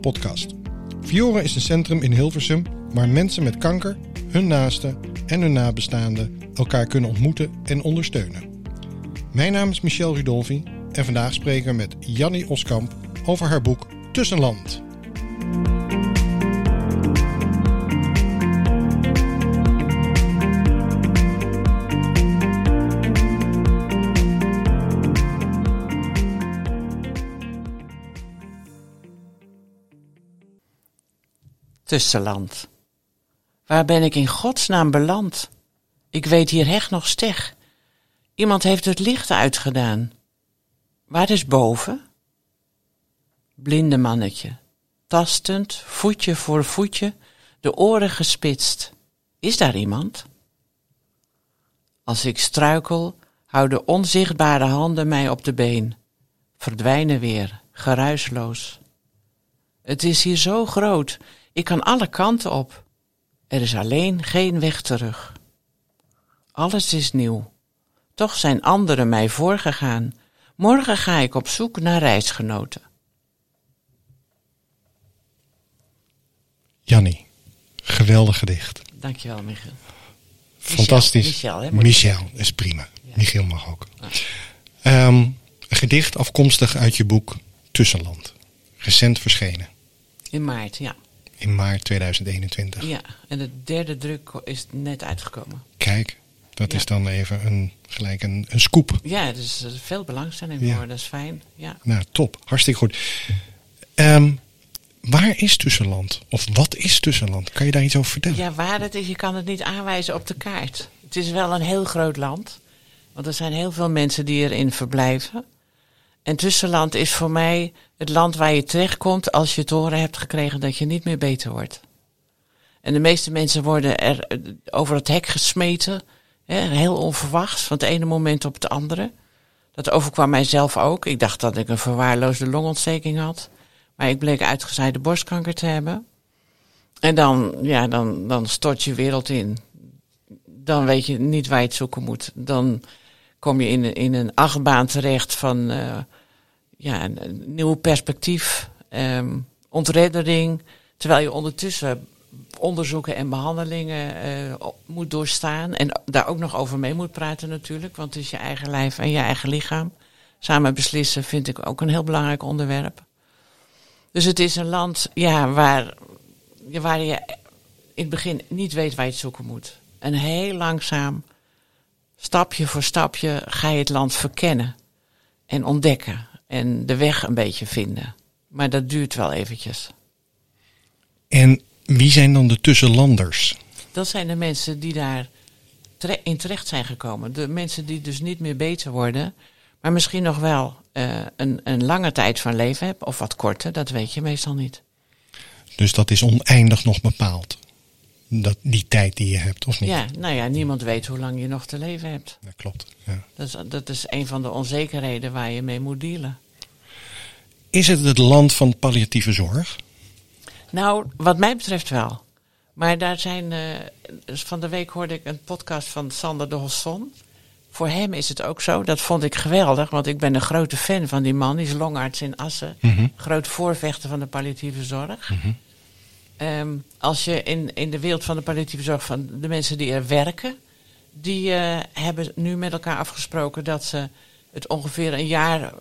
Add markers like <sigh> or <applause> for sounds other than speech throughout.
podcast. Vioren is een centrum in Hilversum waar mensen met kanker, hun naasten en hun nabestaanden elkaar kunnen ontmoeten en ondersteunen. Mijn naam is Michel Rudolfi en vandaag spreken we met Jannie Oskamp over haar boek Tussenland. Tussenland. Waar ben ik in godsnaam beland? Ik weet hier hecht nog steg. Iemand heeft het licht uitgedaan. Waar is boven? Blinde mannetje, tastend, voetje voor voetje, de oren gespitst. Is daar iemand? Als ik struikel, houden onzichtbare handen mij op de been, verdwijnen weer, geruisloos. Het is hier zo groot, ik kan alle kanten op. Er is alleen geen weg terug. Alles is nieuw. Toch zijn anderen mij voorgegaan. Morgen ga ik op zoek naar reisgenoten. Jannie, geweldig gedicht. Dankjewel, Michiel. Fantastisch. Michel, hè, Michel, is prima. Michiel mag ook. Ehm, een gedicht afkomstig uit je boek Tussenland. Recent verschenen. In maart, ja. In maart 2021. Ja, en de derde druk is net uitgekomen. Kijk, dat Ja. is dan even een, gelijk een, een scoop. Ja, er is veel belangstelling Ja. voor, dat is fijn. Ja. Nou, top. Hartstikke goed. Ehm, waar is Tussenland? Of wat is Tussenland? Kan je daar iets over vertellen? ja, waar het is, je kan het niet aanwijzen op de kaart. Het is wel een heel groot land, want er zijn heel veel mensen die erin verblijven. En Tussenland is voor mij het land waar je terechtkomt als je te horen hebt gekregen dat je niet meer beter wordt. En de meeste mensen worden er eh, over het hek gesmeten, hè, heel onverwachts, van het ene moment op het andere. Dat overkwam mijzelf ook. Ik dacht dat ik een verwaarloosde longontsteking had. Maar ik bleek uitgezaaide borstkanker te hebben. En dan, ja, dan, dan stort je wereld in. Dan weet je niet waar je het zoeken moet. Dan kom je in, in een achtbaan terecht van eh, ja, een, nieuw perspectief, ehm, ontreddering. Terwijl je ondertussen onderzoeken en behandelingen eh, moet doorstaan. En daar ook nog over mee moet praten natuurlijk. Want het is je eigen lijf en je eigen lichaam. Samen beslissen vind ik ook een heel belangrijk onderwerp. Dus het is een land ja, waar, waar je in het begin niet weet waar je het zoeken moet. En heel langzaam, stapje voor stapje, ga je het land verkennen en ontdekken. En de weg een beetje vinden. Maar dat duurt wel eventjes. En wie zijn dan de tussenlanders? Dat zijn de mensen die daar tere- in terecht zijn gekomen. De mensen die dus niet meer beter worden, maar misschien nog wel eh, een, een lange tijd van leven hebben, of wat korter, dat weet je meestal niet. Dus dat is oneindig nog bepaald. Dat, die tijd die je hebt, of niet? Ja, nou ja, niemand weet hoe lang je nog te leven hebt. Dat klopt. Ja. Dat is, dat is een van de onzekerheden waar je mee moet dealen. Is het het land van palliatieve zorg? Nou, wat mij betreft wel. Maar daar zijn. eh, dus van de week hoorde ik een podcast van Sander de Hosson. Voor hem is het ook zo. Dat vond ik geweldig, want ik ben een grote fan van die man. Die is longarts in Assen. Groot voorvechter van de palliatieve zorg. Ehm, als je in, in de wereld van de palliatieve zorg, van de mensen die er werken, die eh, hebben nu met elkaar afgesproken dat ze het ongeveer een jaar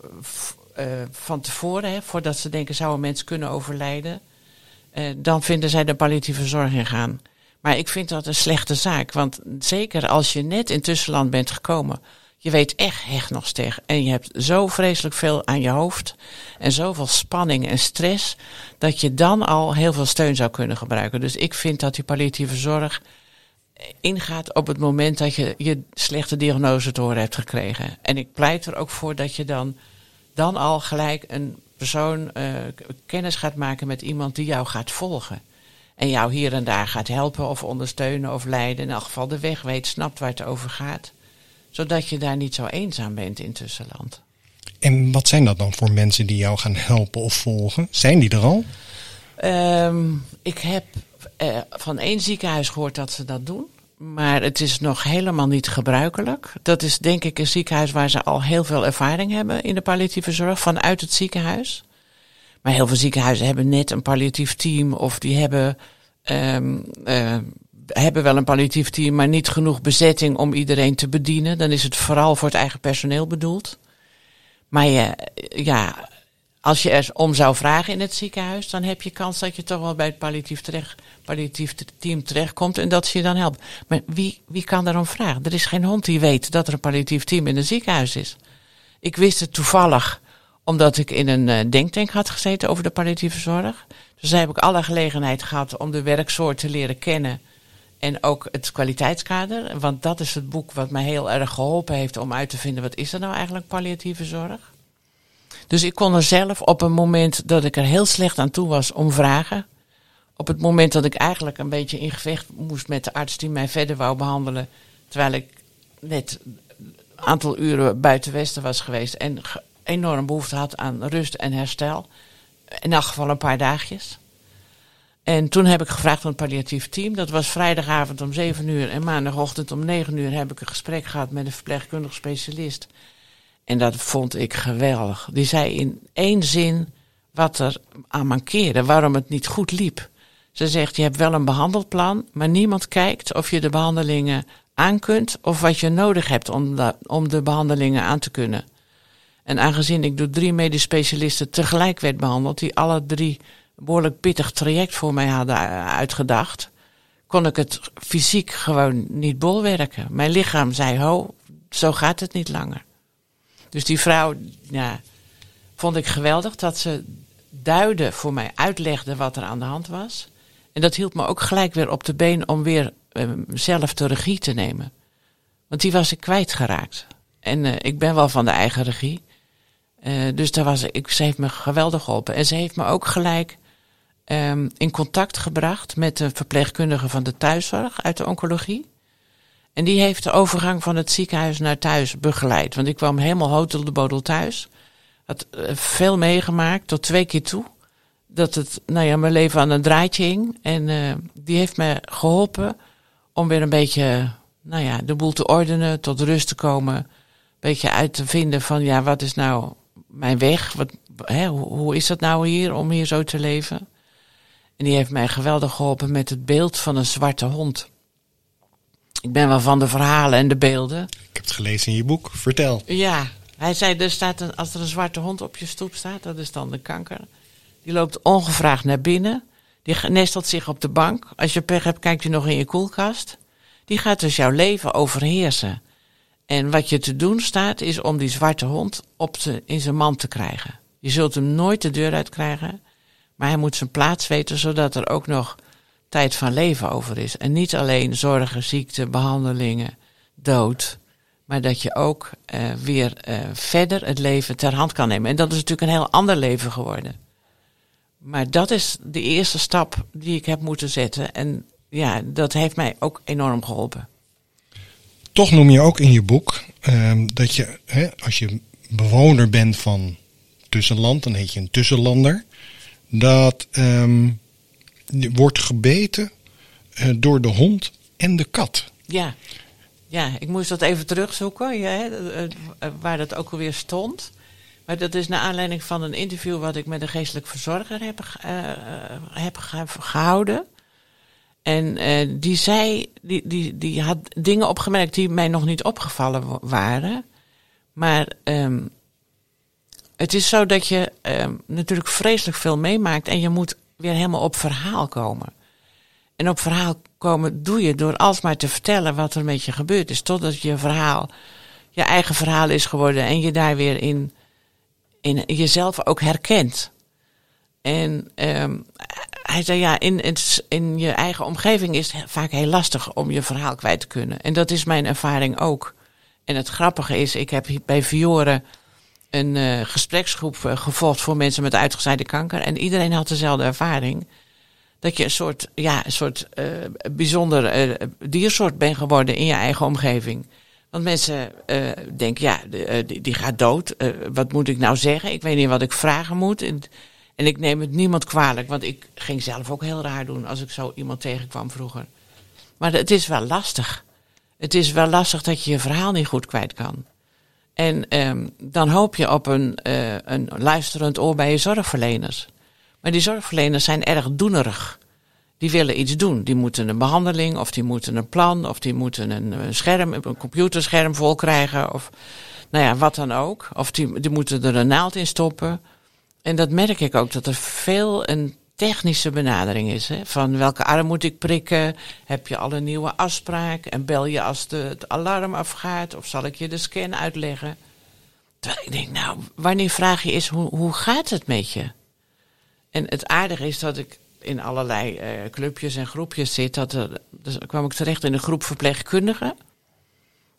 eh, van tevoren, hè, voordat ze denken zou een mens kunnen overlijden, eh, dan vinden zij de palliatieve zorg in gaan. Maar ik vind dat een slechte zaak, want zeker als je net in tussenland bent gekomen, je weet echt hecht nog tegen. En je hebt zo vreselijk veel aan je hoofd en zoveel spanning en stress, dat je dan al heel veel steun zou kunnen gebruiken. Dus ik vind dat die palliatieve zorg ingaat op het moment dat je je slechte diagnose horen hebt gekregen. En ik pleit er ook voor dat je dan, dan al gelijk een persoon eh, kennis gaat maken met iemand die jou gaat volgen. En jou hier en daar gaat helpen of ondersteunen of leiden. In elk geval de weg weet, snapt waar het over gaat. Zodat je daar niet zo eenzaam bent in tussenland. En wat zijn dat dan voor mensen die jou gaan helpen of volgen? Zijn die er al? Ehm, ik heb eh, van één ziekenhuis gehoord dat ze dat doen. Maar het is nog helemaal niet gebruikelijk. Dat is denk ik een ziekenhuis waar ze al heel veel ervaring hebben in de palliatieve zorg vanuit het ziekenhuis. Maar heel veel ziekenhuizen hebben net een palliatief team of die hebben, um, uh, hebben wel een palliatief team, maar niet genoeg bezetting om iedereen te bedienen. Dan is het vooral voor het eigen personeel bedoeld. Maar je, ja, als je er om zou vragen in het ziekenhuis, dan heb je kans dat je toch wel bij het palliatief, palliatief team terechtkomt en dat ze je dan helpt. Maar wie, wie kan daarom vragen? Er is geen hond die weet dat er een palliatief team in een ziekenhuis is. Ik wist het toevallig omdat ik in een uh, denktank had gezeten over de palliatieve zorg. Dus daar heb ik alle gelegenheid gehad om de werksoort te leren kennen. En ook het kwaliteitskader. Want dat is het boek wat mij heel erg geholpen heeft om uit te vinden wat is er nou eigenlijk palliatieve zorg. Dus ik kon er zelf op een moment dat ik er heel slecht aan toe was om vragen. Op het moment dat ik eigenlijk een beetje in gevecht moest met de arts die mij verder wou behandelen. Terwijl ik net een aantal uren buiten Westen was geweest en enorm behoefte had aan rust en herstel. In elk geval een paar dagjes. En toen heb ik gevraagd aan het palliatief team. Dat was vrijdagavond om 7 uur en maandagochtend om 9 uur heb ik een gesprek gehad met een verpleegkundig specialist. En dat vond ik geweldig. Die zei in één zin wat er aan mankeerde, waarom het niet goed liep. Ze zegt, je hebt wel een behandelplan, maar niemand kijkt of je de behandelingen aan kunt of wat je nodig hebt om de, om de behandelingen aan te kunnen. En aangezien ik door drie medisch specialisten tegelijk werd behandeld, die alle drie behoorlijk pittig traject voor mij hadden uitgedacht, kon ik het fysiek gewoon niet bolwerken. Mijn lichaam zei, ho, zo gaat het niet langer. Dus die vrouw, ja, vond ik geweldig dat ze duidde voor mij, uitlegde wat er aan de hand was. En dat hield me ook gelijk weer op de been om weer uh, zelf de regie te nemen. Want die was ik kwijtgeraakt. En uh, ik ben wel van de eigen regie. Uh, dus daar was, ik, ze heeft me geweldig geholpen. En ze heeft me ook gelijk um, in contact gebracht met de verpleegkundige van de thuiszorg uit de oncologie. En die heeft de overgang van het ziekenhuis naar thuis begeleid. Want ik kwam helemaal hotel de bodel thuis. Had uh, veel meegemaakt, tot twee keer toe. Dat het, nou ja, mijn leven aan een draadje hing. En uh, die heeft me geholpen om weer een beetje, nou ja, de boel te ordenen, tot rust te komen. Een beetje uit te vinden van, ja, wat is nou mijn weg? Wat, hè, hoe is dat nou hier om hier zo te leven? En die heeft mij geweldig geholpen met het beeld van een zwarte hond. Ik ben wel van de verhalen en de beelden. Ik heb het gelezen in je boek. Vertel. Ja, hij zei, er staat een, als er een zwarte hond op je stoep staat, dat is dan de kanker. Die loopt ongevraagd naar binnen. Die nestelt zich op de bank. Als je pech hebt, kijkt hij nog in je koelkast. Die gaat dus jouw leven overheersen. En wat je te doen staat, is om die zwarte hond op te, in zijn mand te krijgen. Je zult hem nooit de deur uit krijgen. Maar hij moet zijn plaats weten, zodat er ook nog tijd van leven over is. En niet alleen zorgen, ziekte, behandelingen, dood. Maar dat je ook uh, weer uh, verder het leven ter hand kan nemen. En dat is natuurlijk een heel ander leven geworden. Maar dat is de eerste stap die ik heb moeten zetten. En ja, dat heeft mij ook enorm geholpen. Toch noem je ook in je boek uh, dat je, hè, als je bewoner bent van tussenland, dan heet je een tussenlander. Dat um, wordt gebeten uh, door de hond en de kat. Ja. ja, ik moest dat even terugzoeken, eh, eh, waar dat ook alweer stond. Maar dat is naar aanleiding van een interview wat ik met een geestelijk verzorger heb, heb gehouden. En die zei, die, die, die had dingen opgemerkt die mij nog niet opgevallen waren. Maar um, het is zo dat je um, natuurlijk vreselijk veel meemaakt en je moet weer helemaal op verhaal komen. En op verhaal komen doe je door alsmaar te vertellen wat er met je gebeurd is. Totdat je verhaal je eigen verhaal is geworden en je daar weer in, in jezelf ook herkent. En um, hij zei ja, in, in je eigen omgeving is het vaak heel lastig om je verhaal kwijt te kunnen. En dat is mijn ervaring ook. En het grappige is, ik heb bij Fiore een uh, gespreksgroep uh, gevolgd voor mensen met uitgezaaide kanker. En iedereen had dezelfde ervaring. Dat je een soort, ja, een soort uh, bijzonder diersoort bent geworden in je eigen omgeving. Want mensen denken, ja, die, die, gaat dood. wat moet ik nou zeggen? Ik weet niet wat ik vragen moet. En, en ik neem het niemand kwalijk, want ik ging zelf ook heel raar doen als ik zo iemand tegenkwam vroeger. Maar het is wel lastig. Het is wel lastig dat je je verhaal niet goed kwijt kan. En ehm, dan hoop je op een, eh, een luisterend oor bij je zorgverleners. Maar die zorgverleners zijn erg doenerig. Die willen iets doen. Die moeten een behandeling, of die moeten een plan, of die moeten een, een scherm, een computerscherm vol krijgen, of nou ja, wat dan ook. Of die, die moeten er een naald in stoppen. En dat merk ik ook, dat er veel een technische benadering is. Hè? Van welke arm moet ik prikken? Heb je al een nieuwe afspraak? En bel je als de, het alarm afgaat? Of zal ik je de scan uitleggen? Terwijl ik denk, nou, wanneer vraag je is, hoe, hoe gaat het met je? En het aardige is dat ik in allerlei uh, clubjes en groepjes zit. Dat er, dus kwam ik terecht in een groep verpleegkundigen.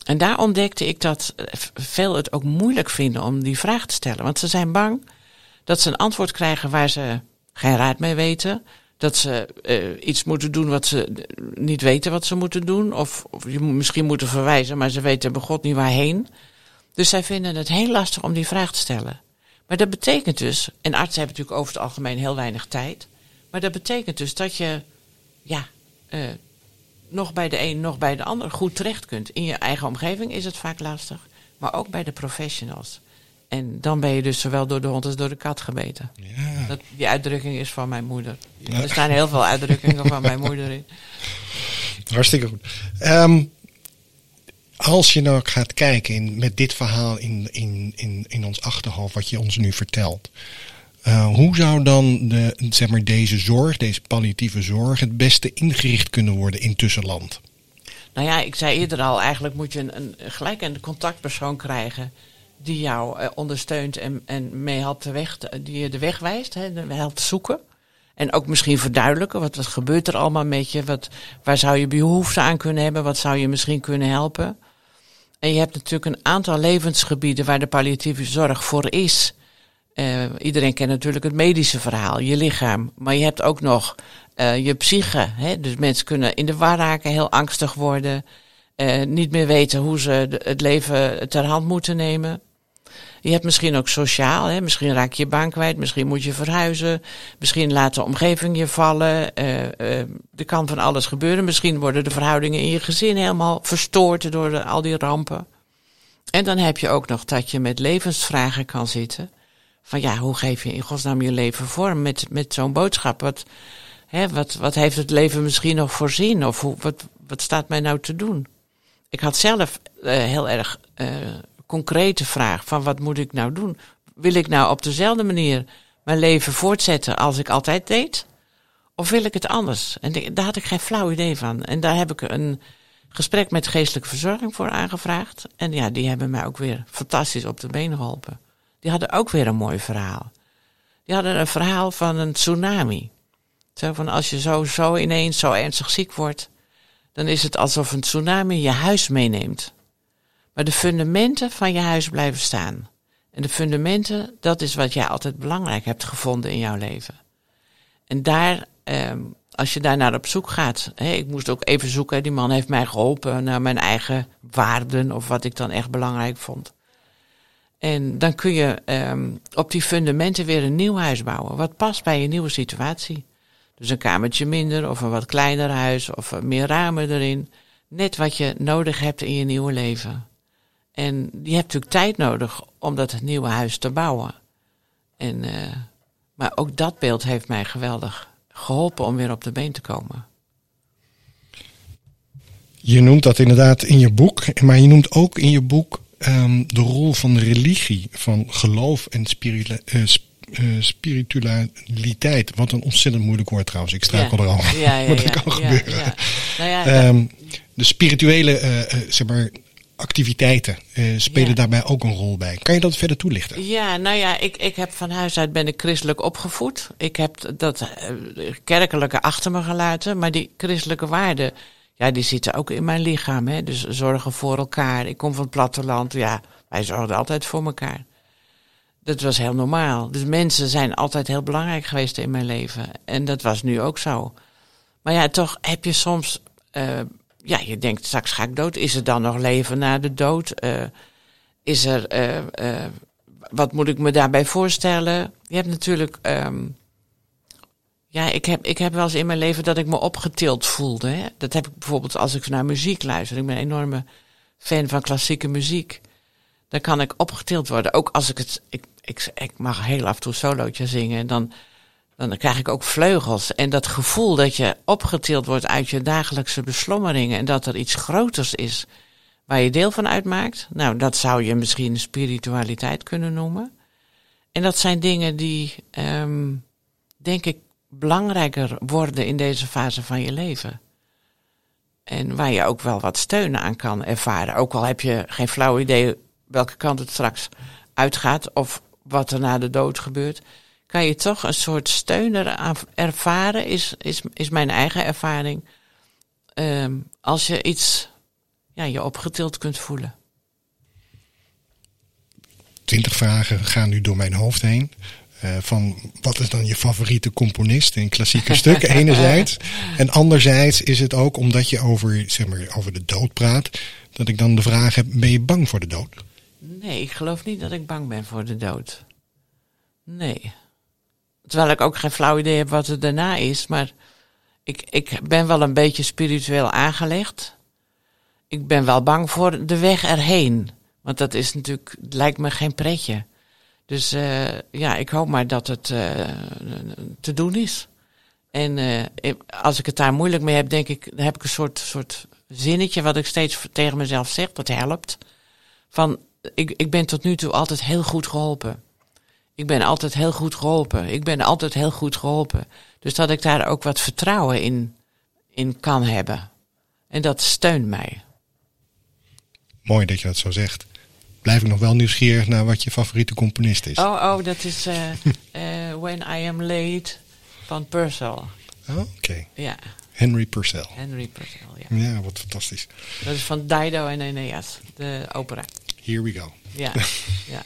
En daar ontdekte ik dat veel het ook moeilijk vinden om die vraag te stellen. Want ze zijn bang dat ze een antwoord krijgen waar ze geen raad mee weten. Dat ze uh, iets moeten doen wat ze niet weten wat ze moeten doen. Of, of je misschien moeten verwijzen, maar ze weten bij God niet waarheen. Dus zij vinden het heel lastig om die vraag te stellen. Maar dat betekent dus, en artsen hebben natuurlijk over het algemeen heel weinig tijd. Maar dat betekent dus dat je, ja, uh, nog bij de een, nog bij de ander goed terecht kunt. In je eigen omgeving is het vaak lastig, maar ook bij de professionals. En dan ben je dus zowel door de hond als door de kat gebeten. Ja. Dat, die uitdrukking is van mijn moeder. Er staan heel veel uitdrukkingen van mijn moeder in. <laughs> Hartstikke goed. Um, als je nou gaat kijken in, met dit verhaal in, in, in, in ons achterhoofd, wat je ons nu vertelt. Uh, hoe zou dan de, zeg maar, deze zorg, deze palliatieve zorg, het beste ingericht kunnen worden in tussenland? Nou ja, ik zei eerder al, eigenlijk moet je een, een gelijk een contactpersoon krijgen die jou uh, ondersteunt en, en mee helpt de weg, die je de weg wijst, hè, helpt zoeken. En ook misschien verduidelijken, wat, wat gebeurt er allemaal met je? Wat, waar zou je behoefte aan kunnen hebben? Wat zou je misschien kunnen helpen? En je hebt natuurlijk een aantal levensgebieden waar de palliatieve zorg voor is. Uh, iedereen kent natuurlijk het medische verhaal, je lichaam. Maar je hebt ook nog uh, je psyche. Hè? Dus mensen kunnen in de war raken, heel angstig worden. Uh, niet meer weten hoe ze het leven ter hand moeten nemen. Je hebt misschien ook sociaal, hè? misschien raak je je baan kwijt, misschien moet je verhuizen, misschien laat de omgeving je vallen. Uh, uh, er kan van alles gebeuren. Misschien worden de verhoudingen in je gezin helemaal verstoord door al die rampen. En dan heb je ook nog dat je met levensvragen kan zitten. Van ja, hoe geef je in godsnaam je leven vorm met, met zo'n boodschap? Wat, hè, wat, wat heeft het leven misschien nog voorzien? Of hoe, wat, wat staat mij nou te doen? Ik had zelf uh, heel erg concrete vraag van wat moet ik nou doen? Wil ik nou op dezelfde manier mijn leven voortzetten als ik altijd deed? Of wil ik het anders? En daar had ik geen flauw idee van. En daar heb ik een gesprek met geestelijke verzorging voor aangevraagd. En ja, die hebben mij ook weer fantastisch op de been geholpen. Die hadden ook weer een mooi verhaal. Die hadden een verhaal van een tsunami. Zo van als je zo, zo ineens zo ernstig ziek wordt, dan is het alsof een tsunami je huis meeneemt. Maar de fundamenten van je huis blijven staan. En de fundamenten, dat is wat jij altijd belangrijk hebt gevonden in jouw leven. En daar, eh, als je daar naar op zoek gaat. Hè, ik moest ook even zoeken, die man heeft mij geholpen naar mijn eigen waarden of wat ik dan echt belangrijk vond. En dan kun je eh, op die fundamenten weer een nieuw huis bouwen. Wat past bij je nieuwe situatie. Dus een kamertje minder of een wat kleiner huis of meer ramen erin. Net wat je nodig hebt in je nieuwe leven. En je hebt natuurlijk tijd nodig om dat nieuwe huis te bouwen. En, uh, maar ook dat beeld heeft mij geweldig geholpen om weer op de been te komen. Je noemt dat inderdaad in je boek, maar je noemt ook in je boek um, de rol van religie, van geloof en uh, spiritualiteit. Wat een ontzettend moeilijk woord trouwens. Ik struikel er al. Ja, ja, <laughs> Wat ja, kan gebeuren. Nou ja, um, de spirituele, zeg maar, activiteiten uh, spelen daarbij ook een rol bij. Kan je dat verder toelichten? Ja, nou ja, ik, ik heb van huis uit ben ik christelijk opgevoed. Ik heb dat uh, kerkelijke achter me gelaten, maar die christelijke waarden, ja, die zitten ook in mijn lichaam. Hè? Dus zorgen voor elkaar. Ik kom van het platteland, ja, wij zorgden altijd voor elkaar. Dat was heel normaal. Dus mensen zijn altijd heel belangrijk geweest in mijn leven. En dat was nu ook zo. Maar ja, toch heb je soms uh, ja, je denkt straks ga ik dood. Is er dan nog leven na de dood? Uh, is er, uh, uh, wat moet ik me daarbij voorstellen? Je hebt natuurlijk, um, ja, ik heb, ik heb wel eens in mijn leven dat ik me opgetild voelde. Hè? Dat heb ik bijvoorbeeld als ik naar muziek luister. Ik ben een enorme fan van klassieke muziek. dan kan ik opgetild worden. Ook als ik het. Ik, ik, ik mag heel af en toe solootje zingen. En dan, dan krijg ik ook vleugels. En dat gevoel dat je opgetild wordt uit je dagelijkse beslommeringen. En dat er iets groters is waar je deel van uitmaakt. Nou, dat zou je misschien spiritualiteit kunnen noemen. En dat zijn dingen die, um, denk ik, belangrijker worden in deze fase van je leven. En waar je ook wel wat steun aan kan ervaren. Ook al heb je geen flauw idee welke kant het straks uitgaat of wat er na de dood gebeurt, kan je toch een soort steun ervaren, is, is, is mijn eigen ervaring. Um, als je iets, ja, je opgetild kunt voelen. Twintig vragen gaan nu door mijn hoofd heen. Uh, van wat is dan je favoriete componist in klassieke <laughs> stukken, enerzijds. En anderzijds is het ook omdat je over, zeg maar, over de dood praat, dat ik dan de vraag heb: ben je bang voor de dood? Nee, ik geloof niet dat ik bang ben voor de dood. Nee. Terwijl ik ook geen flauw idee heb wat er daarna is, maar ik, ik ben wel een beetje spiritueel aangelegd. Ik ben wel bang voor de weg erheen. Want dat is natuurlijk, lijkt me geen pretje. Dus uh, ja, ik hoop maar dat het uh, te doen is. En uh, als ik het daar moeilijk mee heb, denk ik, dan heb ik een soort, soort zinnetje wat ik steeds tegen mezelf zeg, dat helpt. Van ik, ik ben tot nu toe altijd heel goed geholpen. Ik ben altijd heel goed geholpen. Ik ben altijd heel goed geholpen. Dus dat ik daar ook wat vertrouwen in, in kan hebben. En dat steunt mij. Mooi dat je dat zo zegt. Blijf ik nog wel nieuwsgierig naar wat je favoriete componist is. Oh, oh dat is uh, uh, When I Am Late van Purcell. Oh, oké. Ja. Henry Purcell. Henry Purcell, ja. Ja, wat fantastisch. Dat is van Dido en Aeneas, de opera. Here we go. Ja, <laughs> ja.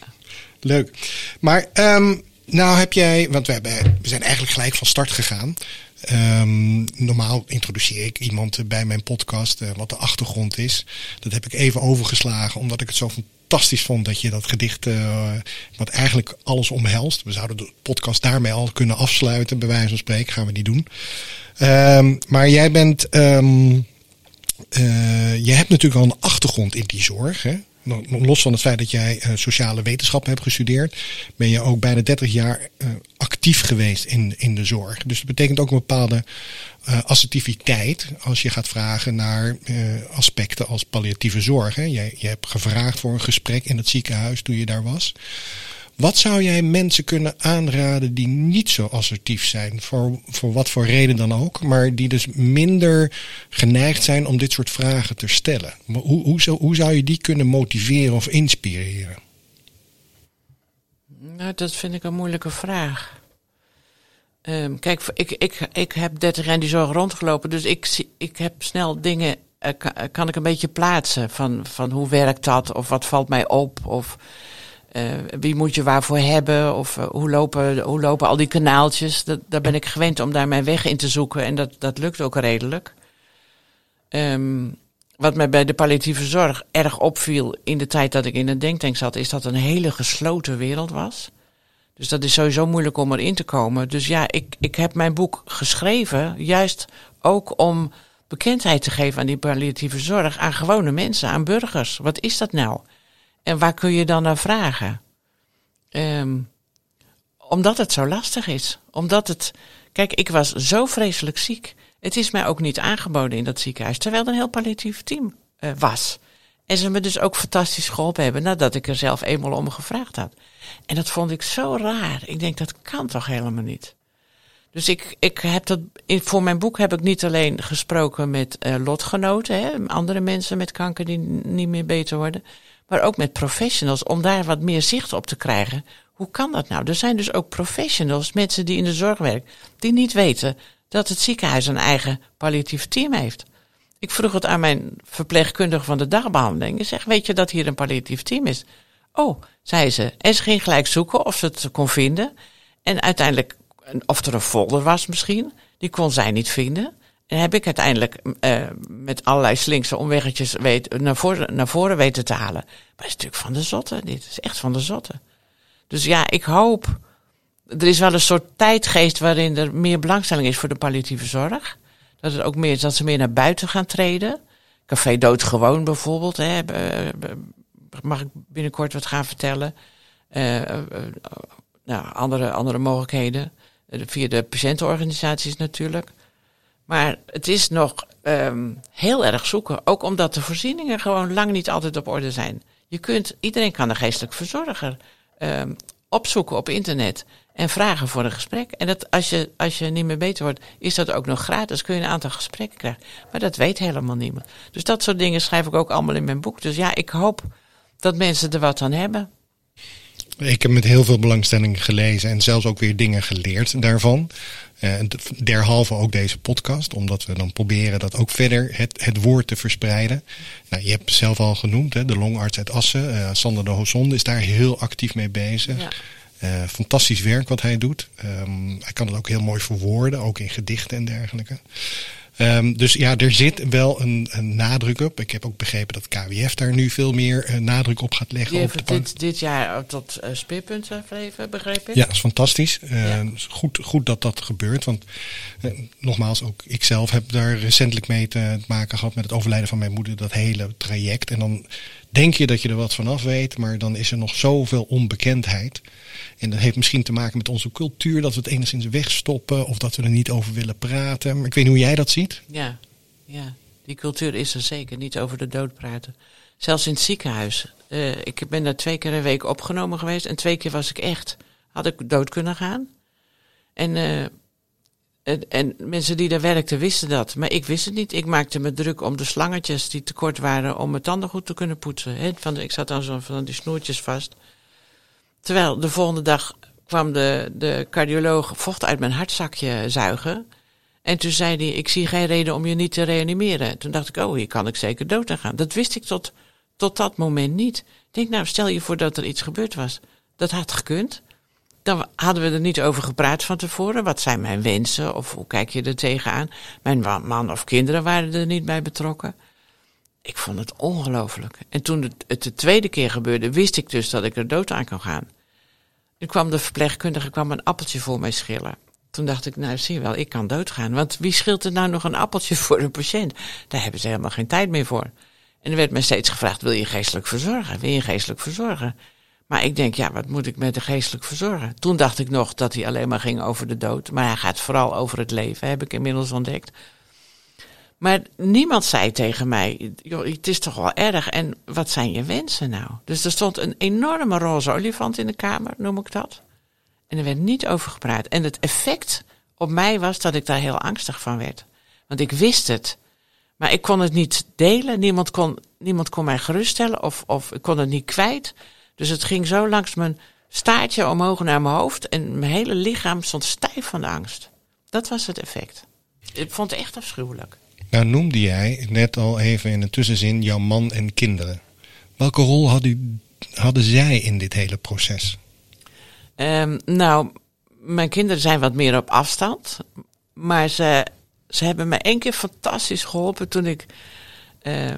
Leuk. Maar um, nou heb jij, want we, hebben, we zijn eigenlijk gelijk van start gegaan. Um, normaal introduceer ik iemand bij mijn podcast, uh, wat de achtergrond is. Dat heb ik even overgeslagen, omdat ik het zo fantastisch vond dat je dat gedicht, uh, wat eigenlijk alles omhelst. We zouden de podcast daarmee al kunnen afsluiten, bij wijze van spreken, gaan we die doen. Um, maar jij bent, um, je hebt natuurlijk al een achtergrond in die zorg. Hè? Los van het feit dat jij uh, sociale wetenschappen hebt gestudeerd, ben je ook bijna 30 jaar uh, actief geweest in, in de zorg. Dus dat betekent ook een bepaalde uh, assertiviteit als je gaat vragen naar aspecten als palliatieve zorg. Hè. Je, je hebt gevraagd voor een gesprek in het ziekenhuis toen je daar was. Wat zou jij mensen kunnen aanraden die niet zo assertief zijn, voor, voor wat voor reden dan ook, maar die dus minder geneigd zijn om dit soort vragen te stellen? Hoe, hoe, zou, hoe zou je die kunnen motiveren of inspireren? Nou, dat vind ik een moeilijke vraag. Um, kijk, ik, ik, ik heb 30 jaar die zorg rondgelopen, dus ik, ik heb snel dingen, uh, kan, ik een beetje plaatsen van, van hoe werkt dat of wat valt mij op of wie moet je waarvoor hebben? Of uh, hoe, lopen, hoe lopen al die kanaaltjes? Dat, daar ben ik gewend om daar mijn weg in te zoeken. En dat, dat lukt ook redelijk. Um, wat mij bij de palliatieve zorg erg opviel in de tijd dat ik in een denktank zat, is dat een hele gesloten wereld was. Dus dat is sowieso moeilijk om erin te komen. Dus ja, ik, ik heb mijn boek geschreven juist ook om bekendheid te geven aan die palliatieve zorg, aan gewone mensen, aan burgers. Wat is dat nou? En waar kun je dan naar vragen? Um, omdat het zo lastig is. Omdat het. Kijk, ik was zo vreselijk ziek. Het is mij ook niet aangeboden in dat ziekenhuis, terwijl er een heel palliatief team uh, was. En ze me dus ook fantastisch geholpen hebben nadat ik er zelf eenmaal om gevraagd had. En dat vond ik zo raar. Ik denk, dat kan toch helemaal niet? Dus ik, ik heb dat, voor mijn boek heb ik niet alleen gesproken met uh, lotgenoten, hè, andere mensen met kanker die niet meer beter worden maar ook met professionals, om daar wat meer zicht op te krijgen. Hoe kan dat nou? Er zijn dus ook professionals, mensen die in de zorg werken, die niet weten dat het ziekenhuis een eigen palliatief team heeft. Ik vroeg het aan mijn verpleegkundige van de dagbehandeling. Ik zeg, weet je dat hier een palliatief team is? Oh, zei ze. En ze ging gelijk zoeken of ze het kon vinden. En uiteindelijk, of er een folder was misschien, die kon zij niet vinden. Heb ik uiteindelijk uh, met allerlei slinkse omweggetjes weet, naar, voren, naar voren weten te halen. Maar het is natuurlijk van de zotte. Dit is echt van de zotte. Dus ja, ik hoop. Er is wel een soort tijdgeest waarin er meer belangstelling is voor de palliatieve zorg. Dat het ook meer dat ze meer naar buiten gaan treden. Café Doodgewoon bijvoorbeeld. Hè, mag ik binnenkort wat gaan vertellen. Uh, nou, andere, andere mogelijkheden. via de patiëntenorganisaties natuurlijk. Maar het is nog um, heel erg zoeken. Ook omdat de voorzieningen gewoon lang niet altijd op orde zijn. Je kunt, iedereen kan een geestelijk verzorger um, opzoeken op internet en vragen voor een gesprek. En dat, als, je, als je niet meer beter wordt, is dat ook nog gratis. Kun je een aantal gesprekken krijgen. Maar dat weet helemaal niemand. Dus dat soort dingen schrijf ik ook allemaal in mijn boek. Dus ja, ik hoop dat mensen er wat aan hebben. Ik heb met heel veel belangstelling gelezen en zelfs ook weer dingen geleerd daarvan. Uh, derhalve ook deze podcast, omdat we dan proberen dat ook verder het, het woord te verspreiden. Nou, je hebt zelf al genoemd, hè, de longarts uit Assen, uh, Sander de Hozonde is daar heel actief mee bezig. Ja. Uh, fantastisch werk wat hij doet. Um, hij kan het ook heel mooi verwoorden, ook in gedichten en dergelijke. Um, dus ja, er zit wel een, een, nadruk op. Ik heb ook begrepen dat KWF daar nu veel meer uh, nadruk op gaat leggen. Die heeft dit, dit jaar tot uh, speerpunt verheven, begreep ik? Ja, dat is fantastisch. Uh, ja. goed, goed dat dat gebeurt. Want nogmaals, ook ik zelf heb daar recentelijk mee te maken gehad met het overlijden van mijn moeder. Dat hele traject. En dan denk je dat je er wat vanaf weet, maar dan is er nog zoveel onbekendheid. En dat heeft misschien te maken met onze cultuur, dat we het enigszins wegstoppen of dat we er niet over willen praten. Maar ik weet niet hoe jij dat ziet. Ja, ja. die cultuur is er zeker, niet over de dood praten. Zelfs in het ziekenhuis. Uh, ik ben daar twee keer een week opgenomen geweest en twee keer was ik echt, had ik dood kunnen gaan. En, uh, en, en, mensen die daar werkten wisten dat, maar ik wist het niet. Ik maakte me druk om de slangetjes die tekort waren om mijn tanden goed te kunnen poetsen. Van ik zat dan zo van die snoertjes vast. Terwijl de volgende dag kwam de, de cardioloog vocht uit mijn hartzakje zuigen. En toen zei hij, ik zie geen reden om je niet te reanimeren. Toen dacht ik, oh, hier kan ik zeker dood aan gaan. Dat wist ik tot, tot dat moment niet. Ik denk, nou, stel je voor dat er iets gebeurd was. Dat had gekund. Dan hadden we er niet over gepraat van tevoren. Wat zijn mijn wensen? Of hoe kijk je er tegenaan? Mijn man of kinderen waren er niet bij betrokken. Ik vond het ongelooflijk. En toen het, de tweede keer gebeurde, wist ik dus dat ik er dood aan kon gaan. En kwam de verpleegkundige kwam een appeltje voor mij schillen. Toen dacht ik, nou zie je wel, ik kan doodgaan. Want wie schilt er nou nog een appeltje <laughs> voor een patiënt? Daar hebben ze helemaal geen tijd meer voor. En er werd me steeds gevraagd, wil je geestelijk verzorgen? Wil je geestelijk verzorgen? Maar ik denk, ja, wat moet ik met de geestelijk verzorgen? Toen dacht ik nog dat hij alleen maar ging over de dood. Maar hij gaat vooral over het leven, heb ik inmiddels ontdekt. Maar niemand zei tegen mij, het is toch wel erg en wat zijn je wensen nou? Dus er stond een enorme roze olifant in de kamer, noem ik dat. En er werd niet over gepraat. En het effect op mij was dat ik daar heel angstig van werd. Want ik wist het. Maar ik kon het niet delen. Niemand kon, niemand kon mij geruststellen of, of ik kon het niet kwijt. Dus het ging zo langs mijn staartje omhoog naar mijn hoofd. En mijn hele lichaam stond stijf van de angst. Dat was het effect. Ik vond het echt afschuwelijk. Nou noemde jij net al even in een tussenzin jouw man en kinderen. Welke rol hadden, hadden zij in dit hele proces? Um, nou, mijn kinderen zijn wat meer op afstand. Maar ze, ze hebben me één keer fantastisch geholpen toen ik... Uh,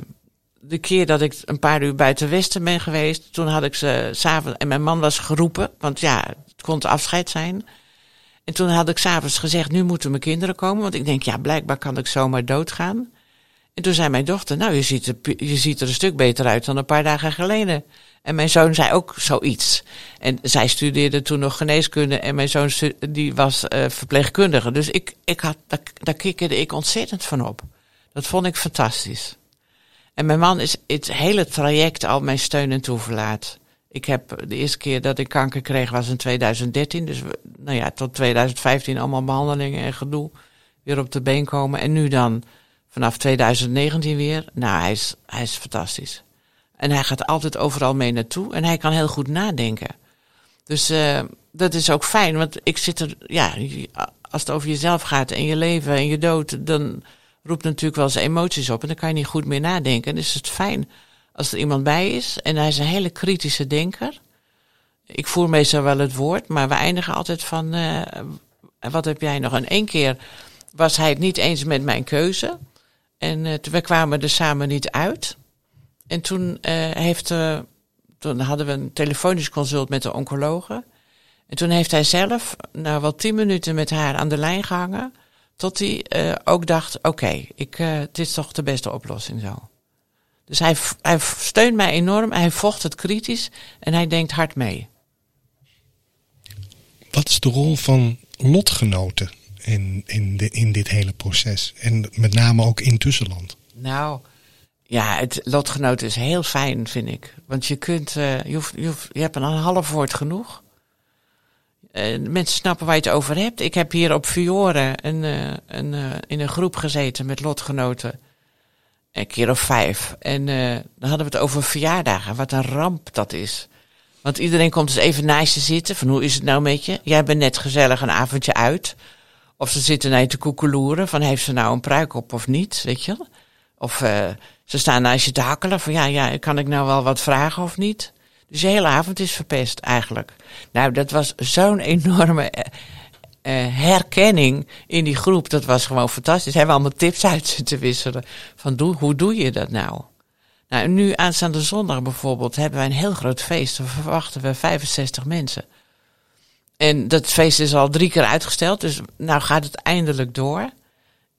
de keer dat ik een paar uur buiten Westen ben geweest, toen had ik ze s'avonds. En mijn man was geroepen, want ja, het kon te afscheid zijn. En toen had ik s'avonds gezegd, nu moeten mijn kinderen komen. Want ik denk, ja, blijkbaar kan ik zomaar doodgaan. En toen zei mijn dochter, nou, je ziet, er, je ziet er een stuk beter uit dan een paar dagen geleden. En mijn zoon zei ook zoiets. En zij studeerde toen nog geneeskunde en mijn zoon die was uh, verpleegkundige. Dus ik, ik had, daar, daar kikkerde ik ontzettend van op. Dat vond ik fantastisch. En mijn man is het hele traject al mijn steun en toeverlaat. Ik heb de eerste keer dat ik kanker kreeg was in 2013. Dus nou ja, tot 2015 allemaal behandelingen en gedoe. Weer op de been komen. En nu dan vanaf 2019 weer. Nou, hij is, hij is fantastisch. En hij gaat altijd overal mee naartoe. En hij kan heel goed nadenken. Dus uh, dat is ook fijn. Want ik zit er, ja, als het over jezelf gaat en je leven en je dood, dan roept natuurlijk wel eens emoties op. En dan kan je niet goed meer nadenken. Is het fijn als er iemand bij is en hij is een hele kritische denker. Ik voer meestal wel het woord, maar we eindigen altijd van, uh, wat heb jij nog? En één keer was hij het niet eens met mijn keuze. En uh, we kwamen er samen niet uit. En toen, uh, heeft, toen hadden we een telefonisch consult met de oncologe. En toen heeft hij zelf, nou wel tien minuten met haar aan de lijn gehangen. Tot hij ook dacht, oké, okay, ik het is toch de beste oplossing zo. Dus Dus hij, hij steunt mij enorm, hij vocht het kritisch en hij denkt hard mee. Wat is de rol van lotgenoten in, in, de, in dit hele proces? En met name ook in tussenland? Nou, ja, het lotgenoten is heel fijn, vind ik. Want je kunt, uh, je, hoeft, je, hoeft, je hebt een half woord genoeg. Uh, mensen snappen waar je het over hebt. Ik heb hier op Fiore een, uh, een, in een groep gezeten met lotgenoten. Een keer of vijf. En dan hadden we het over verjaardagen. Wat een ramp dat is. Want iedereen komt dus even naast je zitten. Van hoe is het nou met je? Jij bent net gezellig een avondje uit. Of ze zitten naar je te koekeloeren. Van heeft ze nou een pruik op of niet? Weet je Of ze staan naast je te hakkelen. Van ja, ja, kan ik nou wel wat vragen of niet? Dus je hele avond is verpest eigenlijk. Nou, dat was zo'n enorme uh, herkenning in die groep. Dat was gewoon fantastisch. Hebben we allemaal tips uit zitten wisselen. Van hoe doe je dat nou? Nou, nu aanstaande zondag bijvoorbeeld hebben wij een heel groot feest. Dan verwachten we 65 mensen. En dat feest is al drie keer uitgesteld, dus nou gaat het eindelijk door.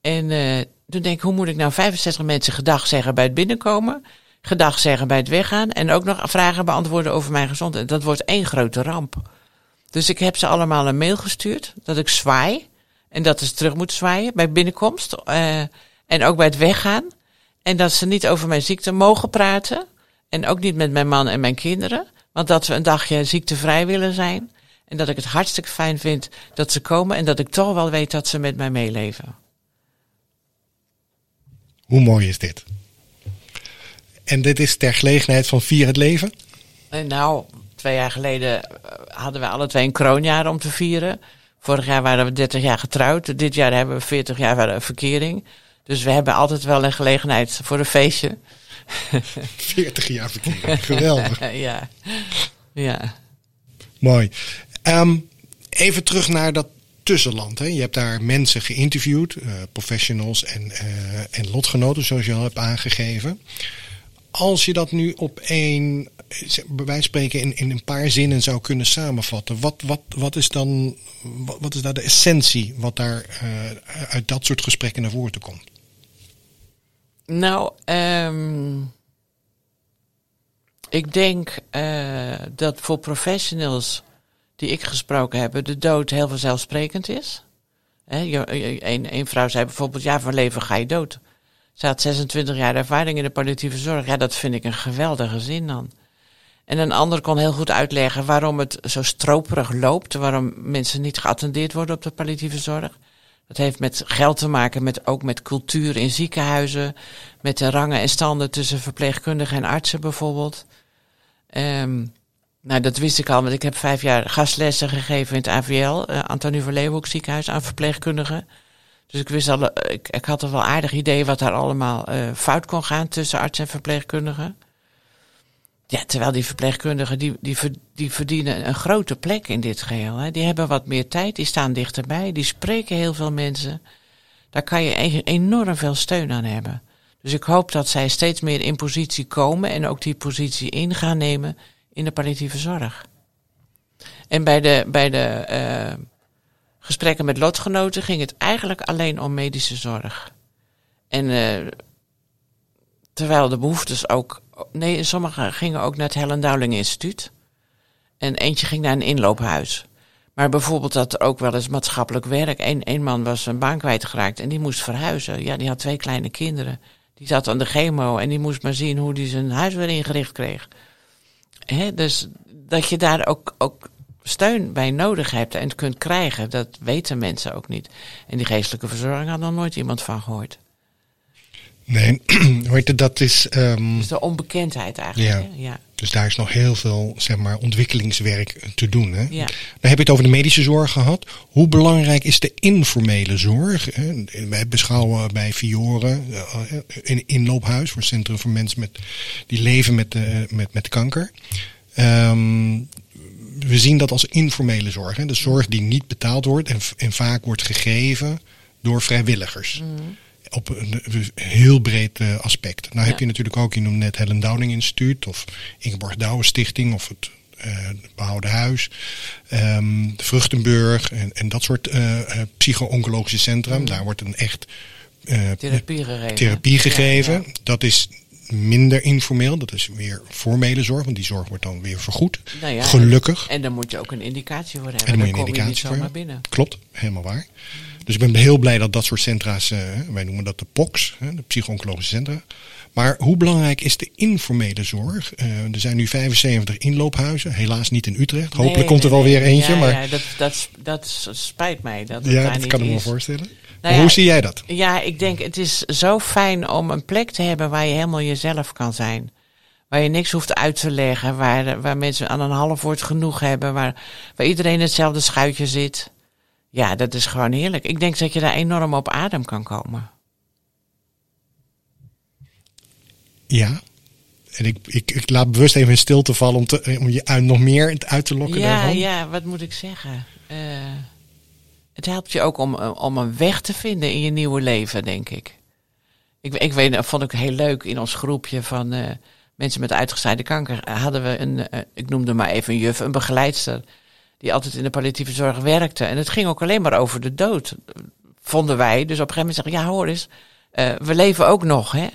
En uh, toen denk ik, hoe moet ik nou 65 mensen gedag zeggen bij het binnenkomen, gedag zeggen bij het weggaan en ook nog vragen beantwoorden over mijn gezondheid. Dat wordt één grote ramp. Dus ik heb ze allemaal een mail gestuurd dat ik zwaai en dat ze terug moeten zwaaien bij binnenkomst uh, en ook bij het weggaan. En dat ze niet over mijn ziekte mogen praten. En ook niet met mijn man en mijn kinderen. Want dat we een dagje ziektevrij willen zijn. En dat ik het hartstikke fijn vind dat ze komen. En dat ik toch wel weet dat ze met mij meeleven. Hoe mooi is dit? En dit is ter gelegenheid van Vier het Leven? En nou, twee jaar geleden eh, hadden we alle twee een kroonjaar om te vieren. Vorig jaar waren we 30 jaar getrouwd. Dit jaar hebben we 40 jaar verkering. Dus we hebben altijd wel een gelegenheid voor een feestje. <laughs> 40 jaar verkeer, geweldig. <laughs> ja. ja. Mooi. Um, even terug naar dat tussenland. Hè. Je hebt daar mensen geïnterviewd, uh, professionals en, uh, en lotgenoten, zoals je al hebt aangegeven. Als je dat nu op één, bij wijze spreken, in, in een paar zinnen zou kunnen samenvatten, wat, wat, wat is dan wat, is daar de essentie wat daar uh, uit dat soort gesprekken naar voren komt? Nou, um, ik denk uh, dat voor professionals die ik gesproken heb, de dood heel vanzelfsprekend is. een, een vrouw zei bijvoorbeeld, ja, voor leven ga je dood. Ze had 26 jaar ervaring in de palliatieve zorg. Ja, dat vind ik een geweldige zin dan. En een ander kon heel goed uitleggen waarom het zo stroperig loopt, waarom mensen niet geattendeerd worden op de palliatieve zorg. Dat heeft met geld te maken, met, ook met cultuur in ziekenhuizen, met de rangen en standen tussen verpleegkundigen en artsen bijvoorbeeld. Um, nou, dat wist ik al, want ik heb vijf jaar gastlessen gegeven in het AVL, uh, Antonie van Leeuwenhoek ziekenhuis, aan verpleegkundigen. Dus ik wist al, ik, ik had er wel aardig idee wat daar allemaal uh, fout kon gaan tussen arts en verpleegkundigen. Ja, terwijl die verpleegkundigen, die, die, die verdienen een grote plek in dit geheel. Hè. Die hebben wat meer tijd, die staan dichterbij, die spreken heel veel mensen. Daar kan je enorm veel steun aan hebben. Dus ik hoop dat zij steeds meer in positie komen en ook die positie in gaan nemen in de palliatieve zorg. En bij de, bij de uh, gesprekken met lotgenoten ging het eigenlijk alleen om medische zorg. En uh, terwijl de behoeftes ook Nee, sommigen gingen ook naar het Helen Dowling Instituut. En eentje ging naar een inloophuis. Maar bijvoorbeeld dat er ook wel eens maatschappelijk werk. Een, een man was een baan kwijtgeraakt en die moest verhuizen. Ja, die had twee kleine kinderen. Die zat aan de chemo en die moest maar zien hoe hij zijn huis weer ingericht kreeg. He, dus dat je daar ook, ook steun bij nodig hebt en kunt krijgen, dat weten mensen ook niet. En die geestelijke verzorging had nog nooit iemand van gehoord. Nee, <clears throat> je, dat is. Um, dus de onbekendheid eigenlijk. Ja. Ja. Dus daar is nog heel veel zeg maar, ontwikkelingswerk te doen. Hè? Ja. Dan heb je het over de medische zorg gehad. Hoe belangrijk is de informele zorg? Hè? Wij beschouwen bij Fiore eh, een inloophuis voor Centrum voor Mensen met, die leven met, de, met, met kanker. Um, we zien dat als informele zorg. Hè? De zorg die niet betaald wordt en, en vaak wordt gegeven door vrijwilligers. Mm op een heel breed eh, aspect. Nou heb je natuurlijk ook, je noemde net Helen Downing Instituut of Ingeborg Douwen Stichting of het uh, Behouden Huis, um, Vruchtenburg en, en dat soort uh, psycho-oncologische centra. Mm. Daar wordt een echt therapie gegeven. Therapie gegeven. Dat is minder informeel. Dat is weer formele zorg, want die zorg wordt dan weer vergoed. Nou ja, Gelukkig. En dan moet je ook een indicatie voor hebben. En dan moet dan je een kom indicatie voor binnen. Klopt, helemaal waar. Dus ik ben heel blij dat dat soort centra's, eh, wij noemen dat de POCs, de psycho-oncologische centra. Maar hoe belangrijk is de informele zorg? Eh, er zijn nu 75 inloophuizen, helaas niet in Utrecht. Hopelijk Nee, komt er nee, alweer nee. eentje. Ja, maar ja, dat, dat, dat spijt mij. Dat, het ja, daar dat niet kan ik me voorstellen. Nou ja, hoe zie jij dat? Ja, ik denk het is zo fijn om een plek te hebben waar je helemaal jezelf kan zijn. Waar je niks hoeft uit te leggen, waar, waar mensen aan een half woord genoeg hebben, waar, waar iedereen hetzelfde schuitje zit. Ja, dat is gewoon heerlijk. Ik denk dat je daar enorm op adem kan komen. Ja. En ik, ik, ik laat bewust even in stilte vallen om, te, om je uit, nog meer uit te lokken Ja, daarvan. ja, wat moet ik zeggen? Eh, het helpt je ook om, om een weg te vinden in je nieuwe leven, denk ik. Ik, ik weet, dat vond ik heel leuk in ons groepje van eh, mensen met uitgezaaide kanker. Hadden we een, eh, ik noemde maar even een juf, een begeleidster. Die altijd in de palliatieve zorg werkte. En het ging ook alleen maar over de dood, vonden wij. Dus op een gegeven moment zeggen, ja hoor eens, eh, we leven ook nog, hè.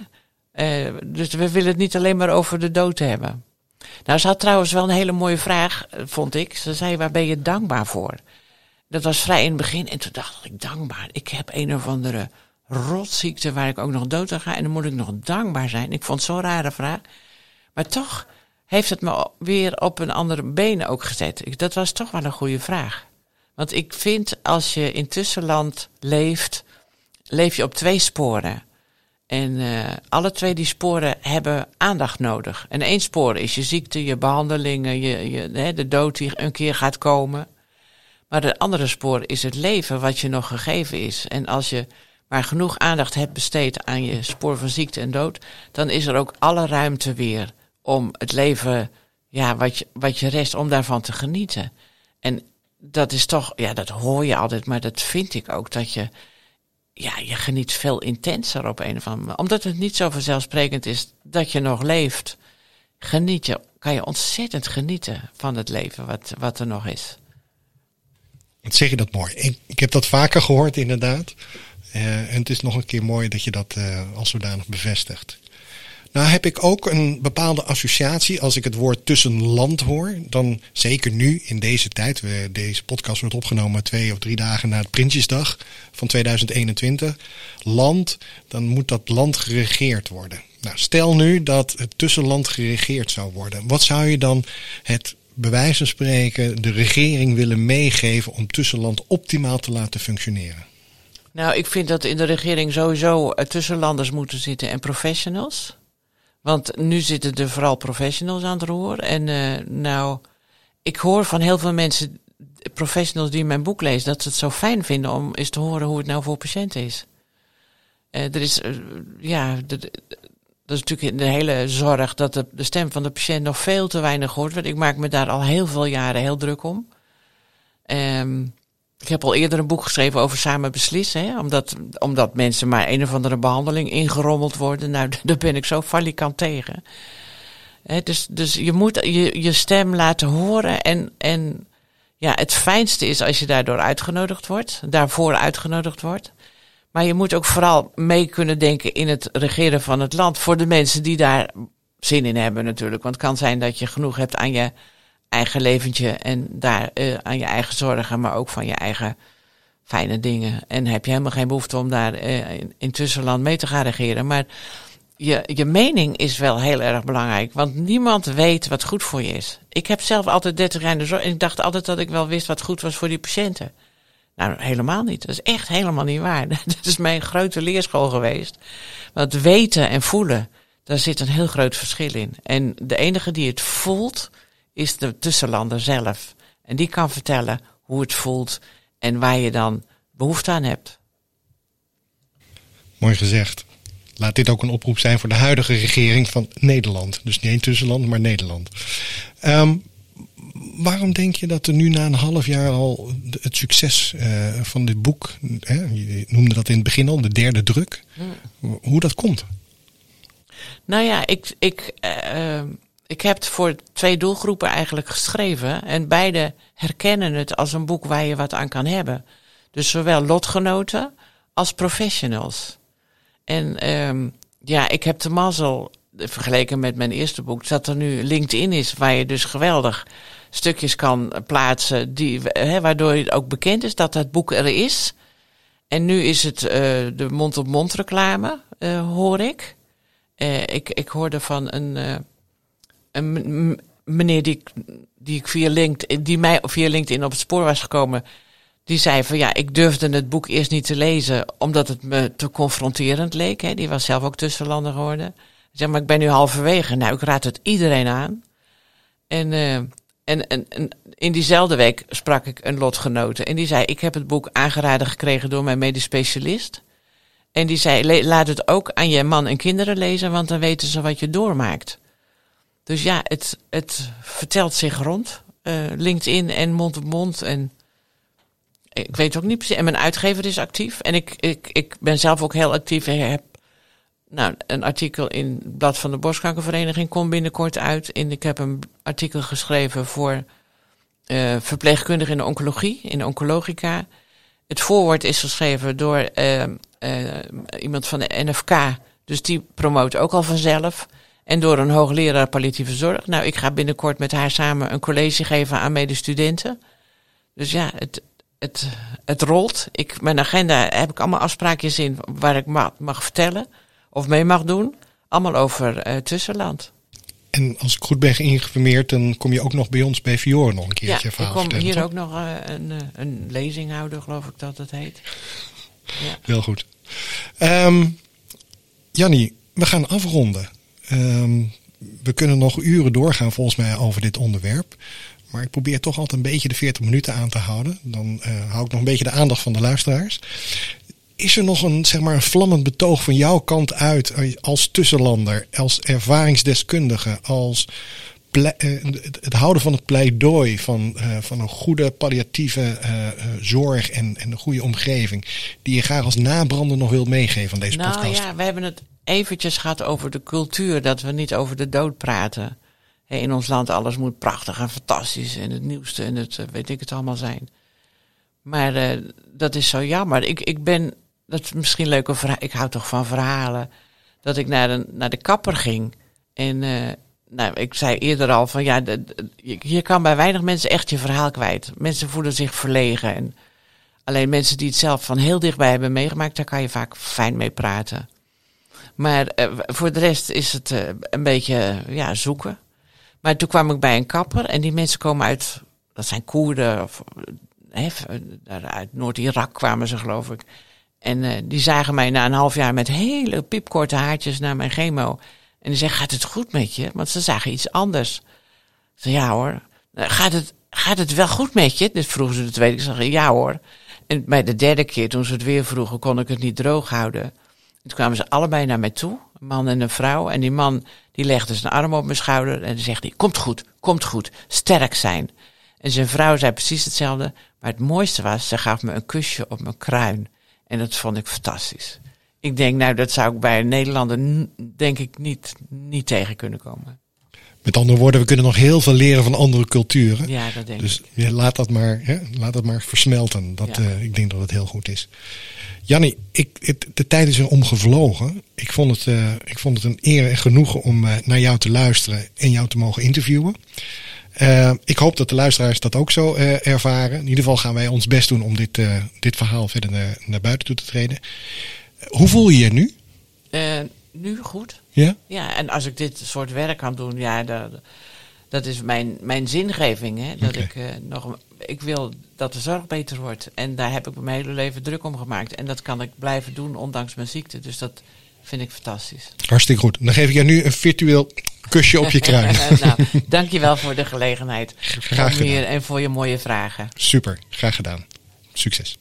Eh, dus we willen het niet alleen maar over de dood hebben. Nou, ze had trouwens wel een hele mooie vraag, eh, vond ik. Ze zei, waar ben je dankbaar voor? Dat was vrij in het begin. En toen dacht ik, dankbaar. Ik heb een of andere rotziekte waar ik ook nog dood aan ga. En dan moet ik nog dankbaar zijn. Ik vond het zo'n rare vraag. Maar toch heeft het me weer op een andere benen ook gezet. Dat was toch wel een goede vraag. Want ik vind, als je in tussenland leeft, leef je op twee sporen. En eh, alle twee die sporen hebben aandacht nodig. En één spoor is je ziekte, je behandelingen, je, je, de dood die een keer gaat komen. Maar het andere spoor is het leven wat je nog gegeven is. En als je maar genoeg aandacht hebt besteed aan je spoor van ziekte en dood, dan is er ook alle ruimte weer om het leven, ja, wat je, wat je rest, om daarvan te genieten. En dat is toch, ja, dat hoor je altijd, maar dat vind ik ook, dat je, ja, je geniet veel intenser op een of andere manier. Omdat het niet zo vanzelfsprekend is dat je nog leeft, geniet je, kan je ontzettend genieten van het leven wat, wat er nog is. Wat zeg je dat mooi? Ik, ik heb dat vaker gehoord, inderdaad. Eh, en het is nog een keer mooi dat je dat eh, als zodanig bevestigt. Nou heb ik ook een bepaalde associatie als ik het woord tussenland hoor. Dan zeker nu in deze tijd. We, deze podcast wordt opgenomen twee of drie dagen na het Prinsjesdag van 2021. Land, dan moet dat land geregeerd worden. Nou, stel nu dat het tussenland geregeerd zou worden. Wat zou je dan het bij wijze van spreken de regering willen meegeven om tussenland optimaal te laten functioneren? Nou, ik vind dat in de regering sowieso eh, tussenlanders moeten zitten en professionals. Want nu zitten er vooral professionals aan het roer. En eh, nou, ik hoor van heel veel mensen, professionals die mijn boek lezen, dat ze het zo fijn vinden om eens te horen hoe het nou voor patiënten is. Eh, er is, eh, ja, dat is natuurlijk de hele zorg dat de, stem van de patiënt nog veel te weinig hoort. Want ik maak me daar al heel veel jaren heel druk om. Ehm, ik heb al eerder een boek geschreven over samen beslissen. Hè? Omdat, omdat mensen maar een of andere behandeling ingerommeld worden. Nou, <laughs> daar ben ik zo valikant tegen. Dus, dus je moet je, je stem laten horen. En, en ja, het fijnste is als je daardoor uitgenodigd wordt. Daarvoor uitgenodigd wordt. Maar je moet ook vooral mee kunnen denken in het regeren van het land. Voor de mensen die daar zin in hebben natuurlijk. Want het kan zijn dat je genoeg hebt aan je eigen leventje en daar eh, aan je eigen zorgen, maar ook van je eigen fijne dingen. En heb je helemaal geen behoefte om daar eh, in, tussenland mee te gaan regeren. Maar je, je mening is wel heel erg belangrijk, want niemand weet wat goed voor je is. Ik heb zelf altijd 30 jaar zorg en ik dacht altijd dat ik wel wist wat goed was voor die patiënten. Nou, helemaal niet. Dat is echt helemaal niet waar. <laughs> Dat is mijn grote leerschool geweest. Want weten en voelen, daar zit een heel groot verschil in. En de enige die het voelt, is de tussenlander zelf. En die kan vertellen hoe het voelt en waar je dan behoefte aan hebt. Mooi gezegd. Laat dit ook een oproep zijn voor de huidige regering van Nederland. Dus niet één tussenland, maar Nederland. Ehm, waarom denk je dat er nu na een half jaar al het succes eh, van dit boek, hè, je noemde dat in het begin al, de derde druk, hoe dat komt? Nou ja, ik, ik, eh, eh, ik heb het voor twee doelgroepen eigenlijk geschreven. En beide herkennen het als een boek waar je wat aan kan hebben. Dus zowel lotgenoten als professionals. En ehm, ja, ik heb de mazzel vergeleken met mijn eerste boek, dat er nu LinkedIn is, waar je dus geweldig stukjes kan plaatsen, die, waardoor het ook bekend is dat het boek er is. En nu is het uh, de mond-op-mond reclame, uh, hoor ik. Uh, ik. Ik hoorde van een, een meneer die, die ik via LinkedIn, die mij via LinkedIn op het spoor was gekomen. Die zei van ja, ik durfde het boek eerst niet te lezen, omdat het me te confronterend leek. Hè. Die was zelf ook tussenlander geworden. Zeg maar, ik ben nu halverwege. Nou, ik raad het iedereen aan. En, en, en, en, in diezelfde week sprak ik een lotgenote. En die zei, ik heb het boek aangeraden gekregen door mijn medisch specialist. En die zei, laat het ook aan je man en kinderen lezen, want dan weten ze wat je doormaakt. Dus ja, het, het vertelt zich rond. Uh, LinkedIn en mond op mond. En ik weet ook niet precies. En mijn uitgever is actief. En ik, ik, ik ben zelf ook heel actief. Ik heb nou, een artikel in het Blad van de Borstkankervereniging komt binnenkort uit. Ik heb een artikel geschreven voor uh, verpleegkundigen in de oncologie, in oncologica. Het voorwoord is geschreven door uh, uh, iemand van de NFK. Dus die promoot ook al vanzelf. En door een hoogleraar palliatieve zorg. Nou, ik ga binnenkort met haar samen een college geven aan medestudenten. Dus ja, het, het, het rolt. Ik, mijn agenda heb ik allemaal afspraakjes in waar ik mag, mag vertellen of mee mag doen. Allemaal over uh, tussenland. En als ik goed ben geïnformeerd, dan kom je ook nog bij ons bij Fiore nog een keertje ja, verhaal ik kom hier ook nog uh, een, uh, een lezing houden, geloof ik dat het heet. Ja. Heel goed. Um, Jannie, we gaan afronden. Um, we kunnen nog uren doorgaan volgens mij over dit onderwerp. Maar ik probeer toch altijd een beetje de 40 minuten aan te houden. Dan uh, hou ik nog een beetje de aandacht van de luisteraars. Is er nog een, zeg maar, een vlammend betoog van jouw kant uit als tussenlander, als ervaringsdeskundige, als het houden van het pleidooi van, uh, van een goede palliatieve uh, zorg en, en een goede omgeving, die je graag als nabrander nog wilt meegeven aan deze nou, podcast? Nou ja, we hebben het eventjes gehad over de cultuur, dat we niet over de dood praten. In ons land alles moet prachtig en fantastisch en het nieuwste en het weet ik het allemaal zijn. Maar uh, dat is zo jammer. Ik, ik ben, dat is misschien leuke verhaal, ik hou toch van verhalen. Dat ik naar de, naar de kapper ging. En uh, nou, ik zei eerder al van ja, je kan bij weinig mensen echt je verhaal kwijt. Mensen voelen zich verlegen. En alleen mensen die het zelf van heel dichtbij hebben meegemaakt, daar kan je vaak fijn mee praten. Maar uh, voor de rest is het een beetje ja, zoeken. Maar toen kwam ik bij een kapper en die mensen komen uit, dat zijn Koerden, of, uit Noord-Irak kwamen ze geloof ik. En uh, die zagen mij na een half jaar met hele piepkorte haartjes naar mijn chemo. En die zeggen, gaat het goed met je? Want ze zagen iets anders. Ik zei, ja hoor. Gaat het, gaat het wel goed met je? Dit vroegen ze de tweede keer. Ik zei, ja hoor. En bij de derde keer, toen ze het weer vroegen, kon ik het niet droog houden. Toen kwamen ze allebei naar mij toe, een man en een vrouw. En die man die legde zijn arm op mijn schouder en die zegt: Komt goed, komt goed, sterk zijn. En zijn vrouw zei precies hetzelfde. Maar het mooiste was, ze gaf me een kusje op mijn kruin. En dat vond ik fantastisch. Ik denk, nou, dat zou ik bij een Nederlander, denk ik, niet, niet tegen kunnen komen. Met andere woorden, we kunnen nog heel veel leren van andere culturen. Ja, dat denk dus ik. Dus laat dat maar, hè, laat dat maar versmelten. Dat, ja. uh, ik denk dat het heel goed is. Jannie, ik, het, de tijd is er omgevlogen. Ik vond het, uh, ik vond het een eer en genoegen om uh, naar jou te luisteren en jou te mogen interviewen. Uh, ik hoop dat de luisteraars dat ook zo ervaren. In ieder geval gaan wij ons best doen om dit, dit verhaal verder naar, naar buiten toe te treden. hoe voel je je nu? nu goed. Ja? Ja, en als ik dit soort werk kan doen, ja, dat, dat is mijn, mijn zingeving. Hè? Dat ik nog. Ik wil dat de zorg beter wordt. En daar heb ik mijn hele leven druk om gemaakt. En dat kan ik blijven doen, ondanks mijn ziekte. Dus dat vind ik fantastisch. Hartstikke goed. Dan geef ik jou nu een virtueel kusje op je <laughs> kruin. nou, dankjewel voor de gelegenheid. Graag gedaan. en voor je mooie vragen. Super, graag gedaan. Succes.